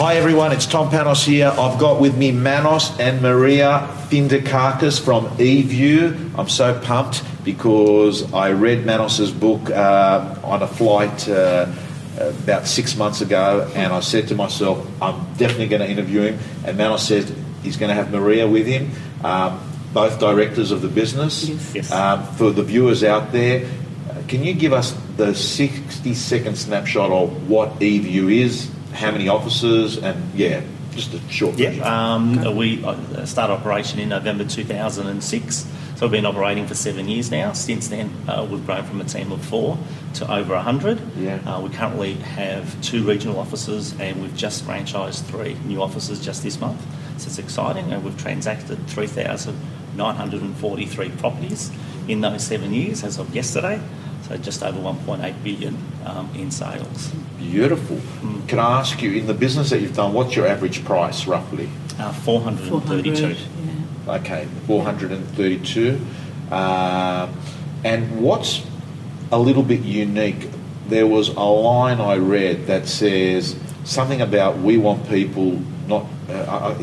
Hi everyone, it's Tom Panos here. I've got with me Manos and Maria Findakakis from eView. I'm so pumped because I read Manos's book uh, on a flight uh, about six months ago, and I said to myself, I'm definitely going to interview him. And Manos said he's going to have Maria with him, um, both directors of the business. Yes. Yes. Um, for the viewers out there, can you give us the 60 second snapshot of what eView is, how many offices, and yeah, just a short version. Yeah, um, we uh, started operation in November 2006. So we've been operating for seven years now. Since then, uh, we've grown from a team of four to over 100. Yeah. Uh, we currently have two regional offices and we've just franchised three new offices just this month. So it's exciting and we've transacted 3,943 properties in those seven years as of yesterday. So just over 1.8 billion um, in sales. Beautiful. Mm. Can I ask you, in the business that you've done, what's your average price roughly? Uh, 400, 432. yeah. Okay, 432. Uh, and what's a little bit unique? There was a line I read that says something about we want people not. Uh, uh,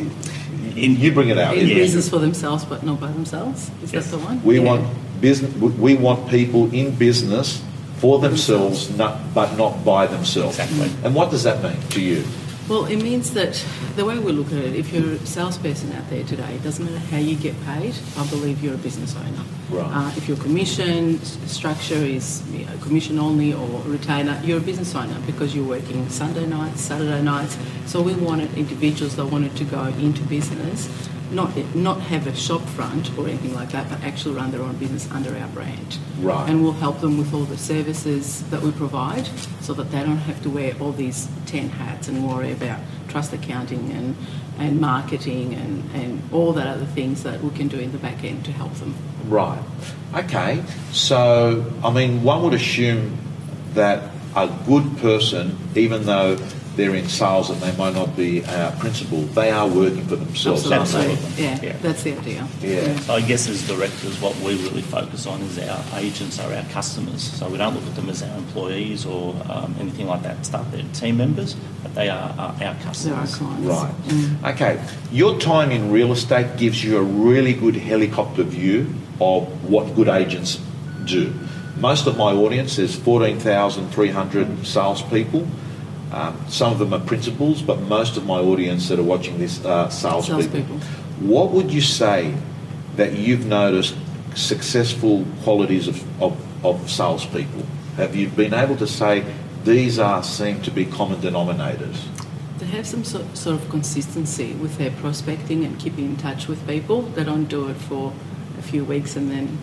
In- you bring it out. In business for themselves, but not by themselves. Is Yes. that the one? We Yeah. want business. We want people in business for themselves, not, but not by themselves. Exactly. And what does that mean to you? Well, it means that the way we look at it, if you're a salesperson out there today, it doesn't matter how you get paid. I believe you're a business owner. Right. Uh, if your commission structure is you know, commission only or retainer, you're a business owner because you're working Sunday nights, Saturday nights. So we wanted individuals that wanted to go into business, not not have a shop front or anything like that, but actually run their own business under our brand. Right. And we'll help them with all the services that we provide so that they don't have to wear all these 10 hats and worry about trust accounting and, and marketing and, and all that other things that we can do in the back end to help them. Right. Okay. So, I mean, one would assume that a good person, even though they're in sales and they might not be our principal, they are working for themselves, aren't they? Yeah, Yeah. that's the idea. Yeah. So I guess as directors, what we really focus on is our agents are our customers. So we don't look at them as our employees or um, anything like that stuff. They're team members, but they are, are our They're our customers. clients. Right. Mm. Okay. Your time in real estate gives you a really good helicopter view of what good agents do. Most of my audience is 14,300 salespeople. Um, some of them are principals, but most of my audience that are watching this are salespeople. Salespeople. What would you say that you've noticed successful qualities of, of, of salespeople? Have you been able to say these are seem to be common denominators? They have some sort, sort of consistency with their prospecting and keeping in touch with people. They don't do it for a few weeks and then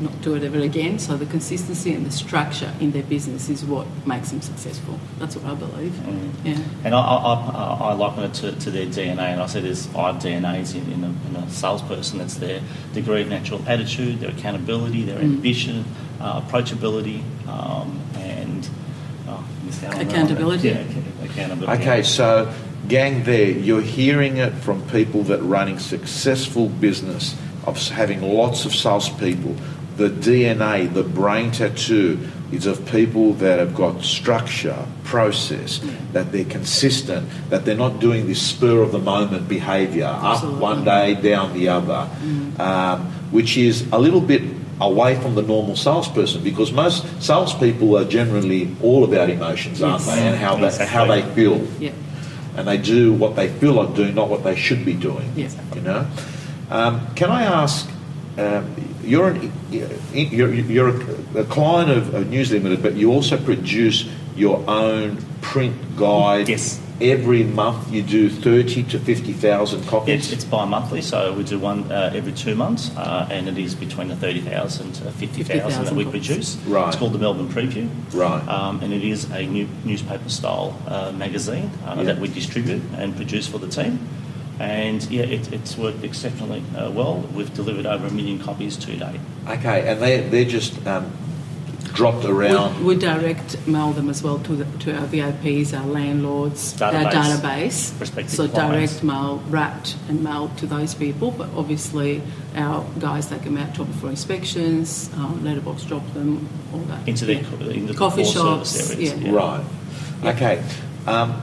not do it ever again. So the consistency and the structure in their business is what makes them successful. That's what I believe. Mm. Yeah. And I, I, I, I liken it to, to their DNA, and I say there's five DNAs in, in, a, in a salesperson. It's their degree of natural attitude, their accountability, their Mm. ambition, uh, approachability, um, and oh, missed out on that one. Accountability. Yeah, accountability. Okay, so gang, there you're hearing it from people that running successful business of having lots of salespeople. The DNA, the brain tattoo, is of people that have got structure, process, that they're consistent, that they're not doing this spur of the moment behaviour, up one day, down the other, um, which is a little bit away from the normal salesperson because most salespeople are generally all about emotions, aren't Yes. they, and how they, how they feel Yeah. and they do what they feel like doing, not what they should be doing. Yes. You know. Um, can I ask? Um, you're an, you're, you're a, a client of, of News Limited, but you also produce your own print guide. Yes. Every month you do thirty to fifty thousand copies. It's, it's bi-monthly, so we do one uh, every two months, uh, and it is between the 30,000 to 50,000 that we 50,000 produce. Right. It's called the Melbourne Preview. Right. Um, and it is a new newspaper style uh, magazine uh, Yeah. that we distribute and produce for the team. And yeah, it, it's worked exceptionally uh, well. We've delivered over a million copies to date. okay, and they they're just um, dropped around. We, we direct mail them as well to the, to our VIPs, our landlords, our Database. database. Prospective so clients. direct mail wrapped and mailed to those people. But obviously, our guys take them out, drop them for inspections, um, letterbox drop them, all that. Into the Yeah. co- into the coffee core shops. areas, yeah. yeah. Right. Okay. Um,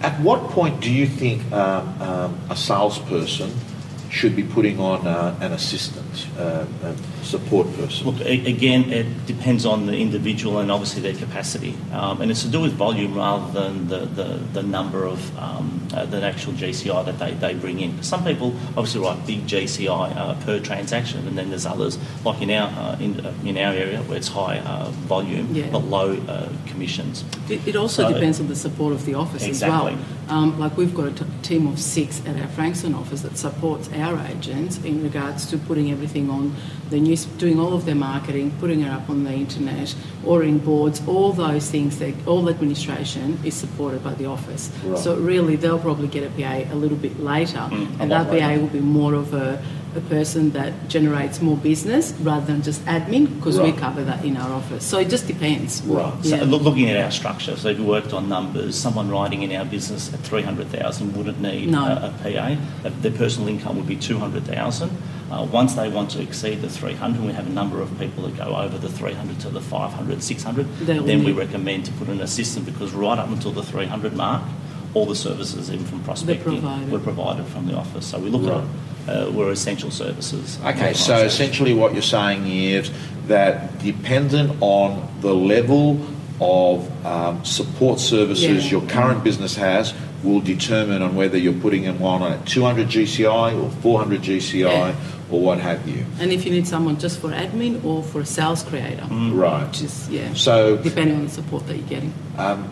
At what point do you think um, um, a salesperson should be putting on uh, an assistant, uh, support person? Look, again, it depends on the individual and obviously their capacity. Um, and it's to do with volume rather than the, the, the number of um, uh, the actual GCI that they, they bring in. Some people obviously write big GCI uh, per transaction, and then there's others, like in our, uh, in, uh, in our area, where it's high uh, volume Yeah. but low uh, commissions. It, it also So- depends on the support of the office Exactly. as well. Um, like we've got a t- team of six at our Frankston office that supports our agents in regards to putting everything on the news, doing all of their marketing, putting it up on the internet, ordering boards, all those things. That all administration is supported by the office. Right. So really, they'll probably get a PA a little bit later, Mm, and that PA will be more of a a person that generates more business rather than just admin because we cover that in our office. So it just depends. Right. Yeah. look, looking at our structure, so if you worked on numbers, someone writing in our business at 300,000 wouldn't need No. a, a PA. Their personal income would be 200,000. Uh, once they want to exceed the 300, we have a number of people that go over the 300 to the 500, 600. They'll then we recommend to put an assistant because right up until the 300 mark, all the services, even from prospecting, provided. were provided from the office. So we look Right. at uh, we're essential services. Okay, so organisation. essentially what you're saying is that dependent on the level of um, support services Yeah. your current business has will determine on whether you're putting them on at 200 GCI or 400 GCI Yeah. or what have you. And if you need someone just for admin or for a sales creator, Right. which is yeah, So depending on the support that you're getting. um,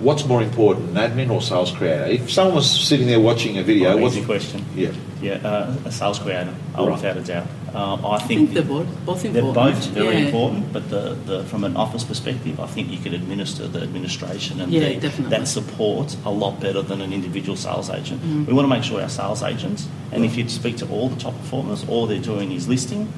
what's more important, an admin or sales creator? If someone was sitting there watching a video, Oh, what's easy question. Yeah. Yeah, uh, a sales creator, Right. without a doubt. Um, I I think, think they're both, both they're both very yeah. important, but the, the, from an office perspective, I think you can administer the administration and Yeah, the, that support a lot better than an individual sales agent. Mm. We want to make sure our sales agents, and if you speak to all the top performers, all they're doing is listing,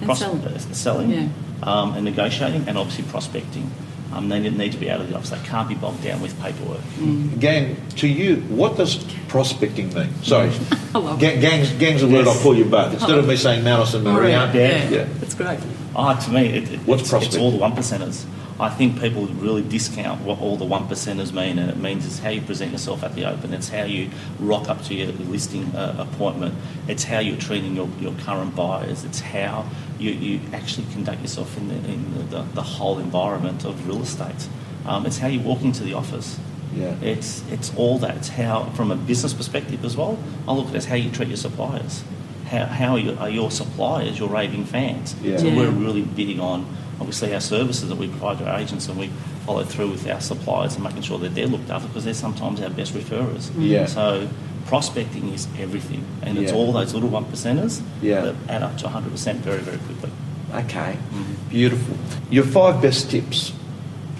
And selling. uh, selling um, and negotiating, and obviously prospecting. Um, they need to be out of the office. They can't be bogged down with paperwork. Mm. Gang, to you, what does prospecting mean? Sorry, I love Gang, gang's, gang's a word Yes. I'll call you both. Instead of me saying Manos and Maria, yeah, yeah. that's great. Ah, to me, it, it, What's it's, it's prospecting? all the one percenters. I think people really discount what all the one percenters mean, and it means it's how you present yourself at the open. It's how you rock up to your listing uh, appointment. It's how you're treating your, your current buyers. It's how you, you actually conduct yourself in the, in the, the, the whole environment of real estate. Um, it's how you walk into the office. Yeah. It's it's all that. It's how, from a business perspective as well. I look at it as how you treat your suppliers. How, how are, you, are your suppliers your raving fans? Yeah. So Yeah. we're really bidding on obviously our services that we provide to our agents, and we follow through with our suppliers and making sure that they're looked after because they're sometimes our best referrers. Yeah. So prospecting is everything, and it's Yeah. all those little one percenters Yeah. that add up to 100% very very quickly. Okay, Mhm. beautiful. Your five best tips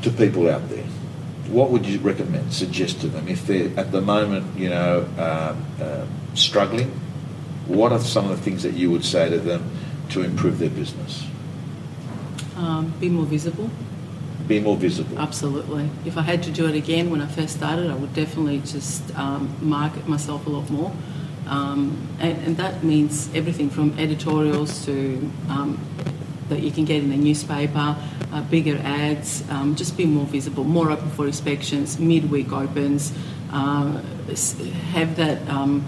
to people out there. What would you recommend, suggest to them if they're at the moment, you know, um, um struggling? What are some of the things that you would say to them to improve their business? Um, be more visible. Be more visible. Absolutely. If I had to do it again when I first started, I would definitely just um, market myself a lot more. Um, and, and that means everything from editorials to um, that you can get in the newspaper, uh, bigger ads, um, just be more visible, more open for inspections, midweek opens, uh, have that um,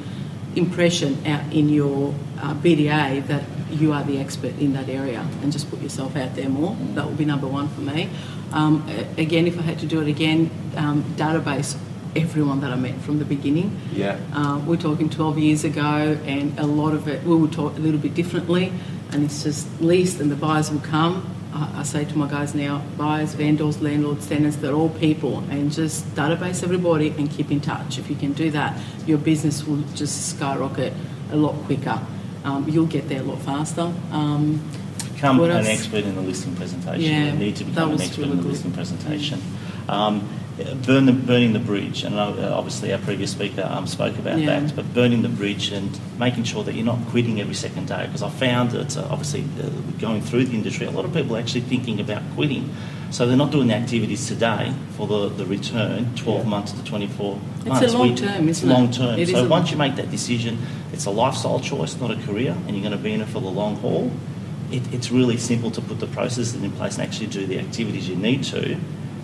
impression out in your uh, BDA that you are the expert in that area and just put yourself out there more. That would be number one for me. Um, again, if I had to do it again, um, database everyone that I met from the beginning. Yeah. Uh, we're talking 12 years ago, and a lot of it we would talk a little bit differently, and it's just leased, and the buyers will come. I, I say to my guys now, buyers, vendors, landlords, tenants, they're all people, and just database everybody and keep in touch. If you can do that, your business will just skyrocket a lot quicker. Um, you'll get there a lot faster. Um, Become What an else? expert in the listing presentation. Yeah, you need to become an expert really in the good. listing presentation. Um, burn the, burning the bridge, and uh, obviously our previous speaker um, spoke about Yeah. that. But burning the bridge and making sure that you're not quitting every second day, because I found that uh, obviously uh, going through the industry, a lot of people are actually thinking about quitting. So they're not doing the activities today for the, the return, 12 Yeah. months to 24 It's a months. long We- term, isn't it? long term. It so a once long you make that decision, it's a lifestyle choice, not a career, and you're going to be in it for the long haul. It, it's really simple to put the processes in place and actually do the activities you need to.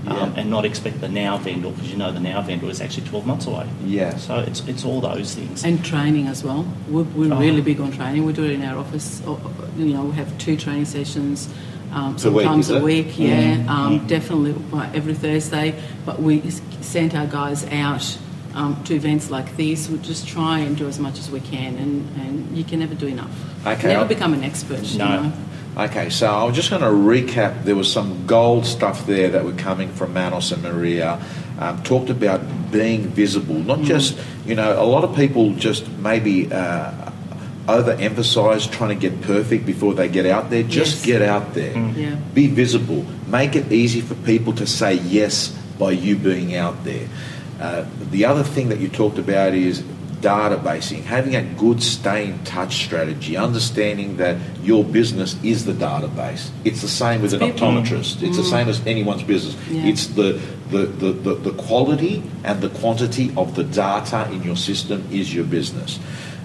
um, and not expect the now vendor because you know the now vendor is actually 12 months away. Yeah. So it's it's all those things. And training as well. We're, we're Oh. really big on training. We do it in our office. Or, or, You know, we have two training sessions. Um, Per week, sometimes a week, yeah, Mm. um, Mm. definitely every Thursday. But we sent our guys out um, to events like this. We just try and do as much as we can, and, and you can never do enough. Okay, Never I'll- become an expert. You No. know? Okay, so I'm just going to recap. There was some gold stuff there that were coming from Manos and Maria. Um, talked about being visible, not just you know. A lot of people just maybe uh, overemphasize trying to get perfect before they get out there. Just Yes. get out there. Yeah. Be visible. Make it easy for people to say yes by you being out there. Uh, the other thing that you talked about is databasing, having a good stay in touch strategy, understanding that your business is the database. It's the same with an It's people. optometrist. It's the same as anyone's business. Yeah. It's the, the, the, the, the quality and the quantity of the data in your system is your business.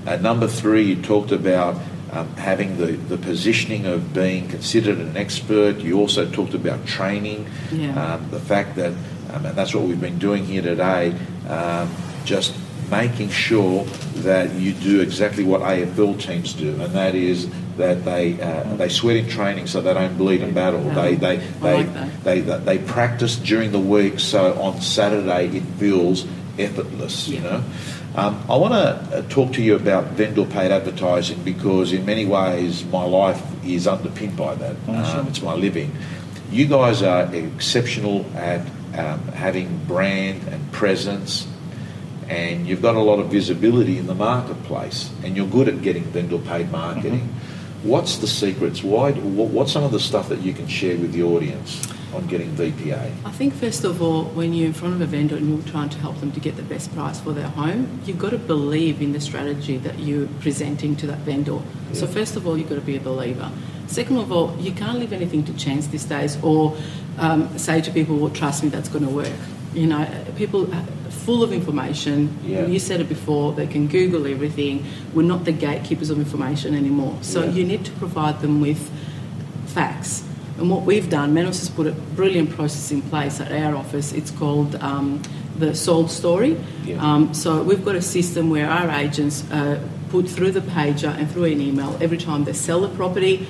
Uh, number three, you talked about um, having the, the positioning of being considered an expert. You also talked about training, Yeah. um, the fact that, um, and that's what we've been doing here today, um, just making sure that you do exactly what AFL teams do, and that is that they uh, they sweat in training so they don't bleed in battle. They they they, like they, they they practice during the week, so on Saturday it feels effortless. You know. Um, I want to talk to you about vendor paid advertising because, in many ways, my life is underpinned by that. Oh. Um, it's my living. You guys are exceptional at um, having brand and presence, and you've got a lot of visibility in the marketplace, and you're good at getting vendor paid marketing. What's the secrets? Why? What's some of the stuff that you can share with the audience on getting VPA? I think first of all, when you're in front of a vendor and you're trying to help them to get the best price for their home, you've got to believe in the strategy that you're presenting to that vendor. So first of all, you've got to be a believer. Second of all, you can't leave anything to chance these days, or um, say to people, "Well, trust me, that's going to work." You know, people are full of information. Yeah. You said it before; they can Google everything. We're not the gatekeepers of information anymore. So Yeah. you need to provide them with facts. And what we've done, Manos has put a brilliant process in place at our office. It's called um, the Sold Story. Yeah. Um, so we've got a system where our agents uh, put through the pager and through an email every time they sell a property,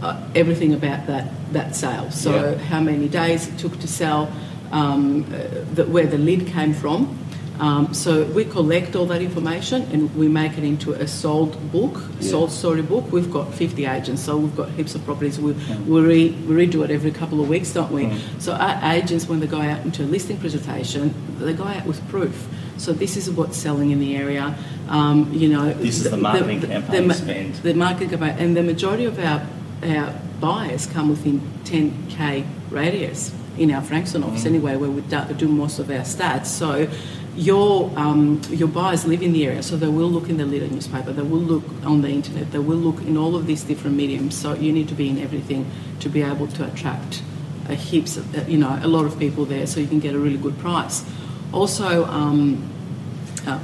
uh, everything about that, that sale. So Yeah. how many days it took to sell, um, uh, the, where the lead came from. Um, so we collect all that information and we make it into a sold book, Yeah. sold story book. We've got 50 agents, so we've got heaps of properties. We, we, re, we redo it every couple of weeks, don't we? So our agents, when they go out into a listing presentation, they go out with proof. So this is what's selling in the area. Um, you know, This is the marketing campaign ma- spend. The marketing campaign, and the majority of our our buyers come within 10k radius in our Frankston office anyway, where we do, do most of our stats. So your um, your buyers live in the area, so they will look in the leader newspaper, they will look on the internet, they will look in all of these different mediums. So you need to be in everything to be able to attract a heaps, of, uh, you know, a lot of people there, so you can get a really good price. Also. Um, uh,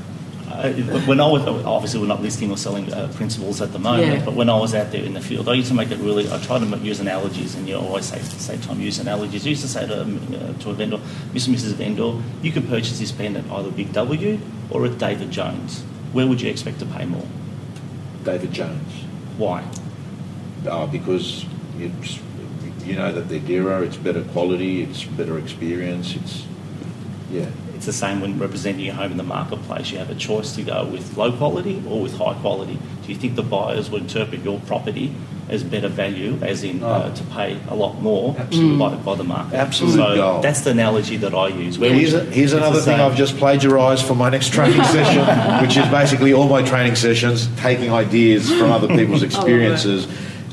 Uh, when I was obviously we're not listing or selling uh, principals at the moment, Yeah. but when I was out there in the field, I used to make it really. I try to use analogies, and you always say say Tom use analogies. I used to say to, um, uh, to a vendor, Mr. and Mrs. Vendor, you could purchase this pen at either Big W or at David Jones. Where would you expect to pay more? David Jones. Why? uh, because you, you know that they're dearer, it's better quality, it's better experience, it's yeah. It's the same when representing your home in the marketplace. You have a choice to go with low quality or with high quality. Do you think the buyers would interpret your property as better value, as in uh, Oh. to pay a lot more Absolute- by, by the market? absolute so gold. that's the analogy that I use. Where Here's, would- a, here's another thing. I've just plagiarised for my next training session, which is basically all my training sessions, taking ideas from other people's experiences.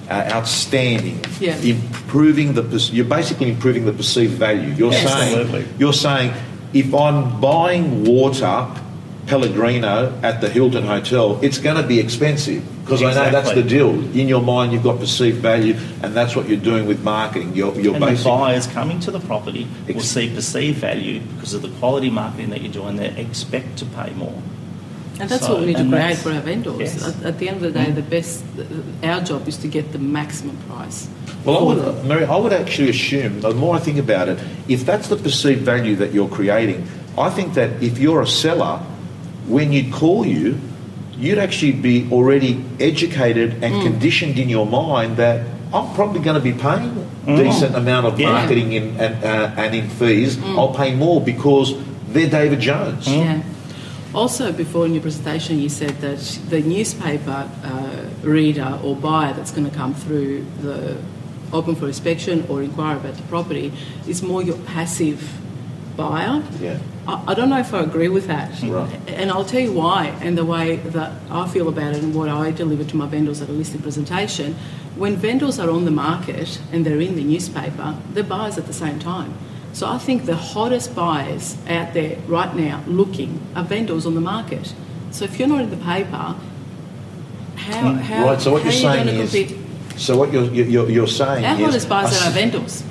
Uh, outstanding. Yeah. Improving the you're basically improving the perceived value. You're Yes. saying Absolutely. you're saying if I'm buying water Pellegrino at the Hilton Hotel, it's going to be expensive because I know that's the deal. In your mind, you've got perceived value, and that's what you're doing with marketing. You're, you're and the buyers coming to the property will see perceived value because of the quality marketing that you're doing They expect to pay more. And that's So- what we need to and create for our vendors. Yes. At, at the end of the day, the best, our job is to get the maximum price. Well, I would. Mary, I would actually assume, the more I think about it, if that's the perceived value that you're creating, I think that if you're a seller, when you'd call you, you'd actually be already educated Mm. and conditioned in your mind that I'm probably going to be paying a decent amount of Yeah. marketing in, and, uh, and in fees. Mm. I'll pay more because they're David Jones. Yeah. Also, before in your presentation, you said that the newspaper uh, reader or buyer that's going to come through the open for inspection or inquire about the property is more your passive buyer. Yeah. I, I don't know if I agree with that. Right. And I'll tell you why, and the way that I feel about it, and what I deliver to my vendors at a listing presentation. When vendors are on the market and they're in the newspaper, they're buyers at the same time. So I think the hottest buyers out there right now looking are vendors on the market. So if you're not in the paper, how, how, right, so what how you're are you saying going to is, compete? so what you're, you're, you're saying Our is... hottest buyers are our vendors.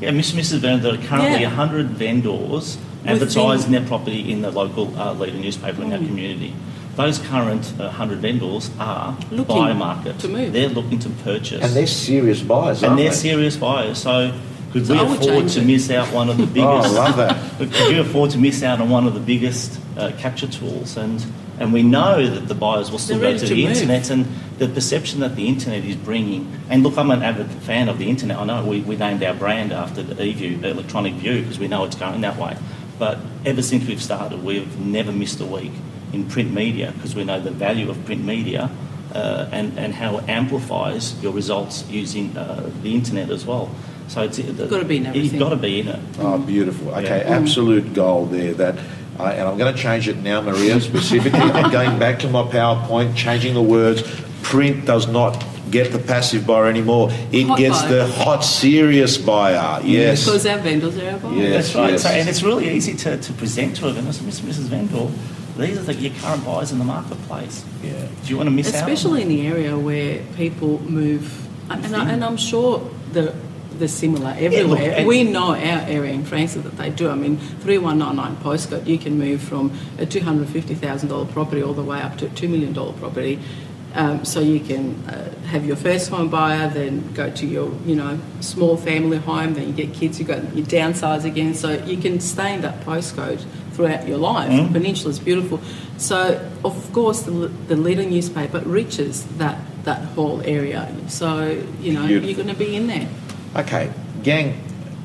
Yeah, Miss Mrs. Vendor, there are currently Yeah. 100 vendors advertising their property in the local uh, leader newspaper in our Mm. community. Those current uh, 100 vendors are Looking buyer market. to move. They're looking to purchase. And they're serious buyers, And aren't they're they? serious buyers. So could So we afford to it. miss out on one of the biggest? Oh, I biggest? love that. Could you afford to miss out on one of the biggest uh, capture tools? And and we know that the buyers will still They're go to to the move. internet and the perception that the internet is bringing. And look, I'm an avid fan of the internet. I know we, we named our brand after the eView, Electronic View, because we know it's going that way. But ever since we've started, we've never missed a week in print media because we know the value of print media uh, and, and how it amplifies your results using uh, the internet as well. So it's You've gotta be in You've everything. got to be in it. Oh, beautiful. Okay, Yeah. absolute goal there. That, uh, and I'm going to change it now, Maria. Specifically, I'm going back to my PowerPoint, changing the words. Print does not get the passive buyer anymore. It Hot gets buyer. the hot, serious buyer. Yes. Because our vendors are our buyers. Yeah. That's right. yes. So, and it's really easy to, to present to a vendor. So, Miss- Mrs. Vendor, these are the, your current buyers in the marketplace. Yeah. Do you want to miss out? Especially in the area where people move, and, and, I, and I'm sure the they're similar everywhere. and- we know our area in Frankston that they do. I mean, 3199 postcode, you can move from a $250,000 property all the way up to a $2 million property. Um, so you can uh, have your first home buyer, then go to your, you know, small family home, then you get kids, you go you downsize again. So you can stay in that postcode throughout your life. Mm. Peninsula is beautiful. So of course the, the leader newspaper reaches that that whole area. So you know Beautiful. you're going to be in there. Okay, gang.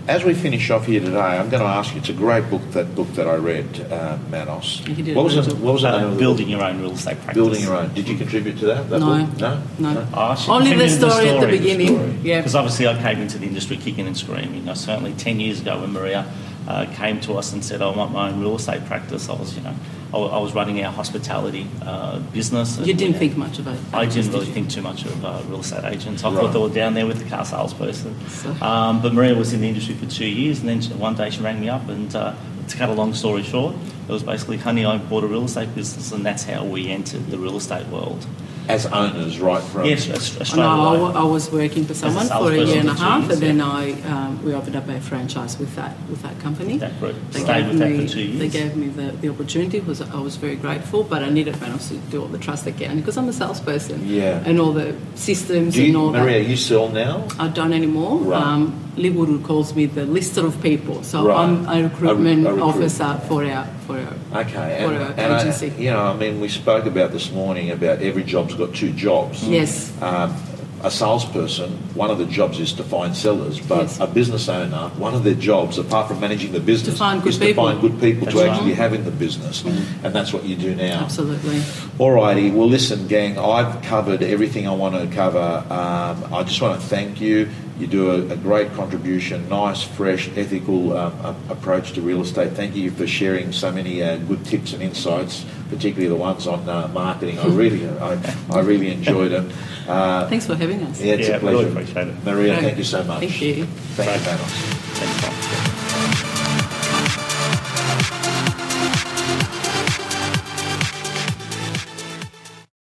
As we finish off here today, I'm going to ask you. It's a great book. That book that I read, uh, Manos. You did a What was great it? What was the Uh, of the building your own real estate practice. Building your own. Did you contribute to that? that No. book? No. No. Oh, Only the contributed story, at the beginning. story. Yeah. Because obviously I came into the industry kicking and screaming. I certainly 10 years ago when Maria uh, came to us and said, I want my own real estate practice, I was, you know, I, I was running our hospitality uh, business. You didn't think much of it. I didn't really you? think too much of uh, real estate agents. I Right. thought they were down there with the car salesperson. So- Um, but Maria was in the industry for two years, and then she- one day she rang me up, and uh, to cut a long story short, it was basically, honey, I bought a real estate business, and that's how we entered the real estate world. As owners, right from. Yes, a- a straight No, I, away. wa- I was working for someone for a year and a half, years, and then yeah. I um, we opened up a franchise with that with that company. That group. They Stayed gave with that me for two years. they gave me the, the opportunity. Was I was very grateful, but I needed Manos to do all the trust again because I'm a salesperson. Yeah. And all the systems Do and you, all Maria, that. you sell now? I don't anymore. Right. Um, Leewood calls me the lister of people, so Right. I'm a recruitment A- a recruit. officer for our for our Okay, for and, and I- you know, I mean, we spoke about this morning about every job's got two jobs. Yes. Um, a salesperson, one of the jobs is to find sellers, but Yes. a business owner, one of their jobs, apart from managing the business, good is people. to find good people That's to right. actually have in the business, and that's what you do now. Absolutely. Alrighty, well, listen, gang, I've covered everything I want to cover. Um, I just want to thank you. You do a, a great contribution, nice, fresh, ethical um, a- approach to real estate. Thank you for sharing so many uh, good tips and insights, particularly the ones on uh, marketing. I really, I, I really enjoyed it. Uh, Thanks for having us. yeah, it's Yeah, a pleasure. really appreciate it. Maria, Okay. thank you so much. Thank you. Thank you, Manos.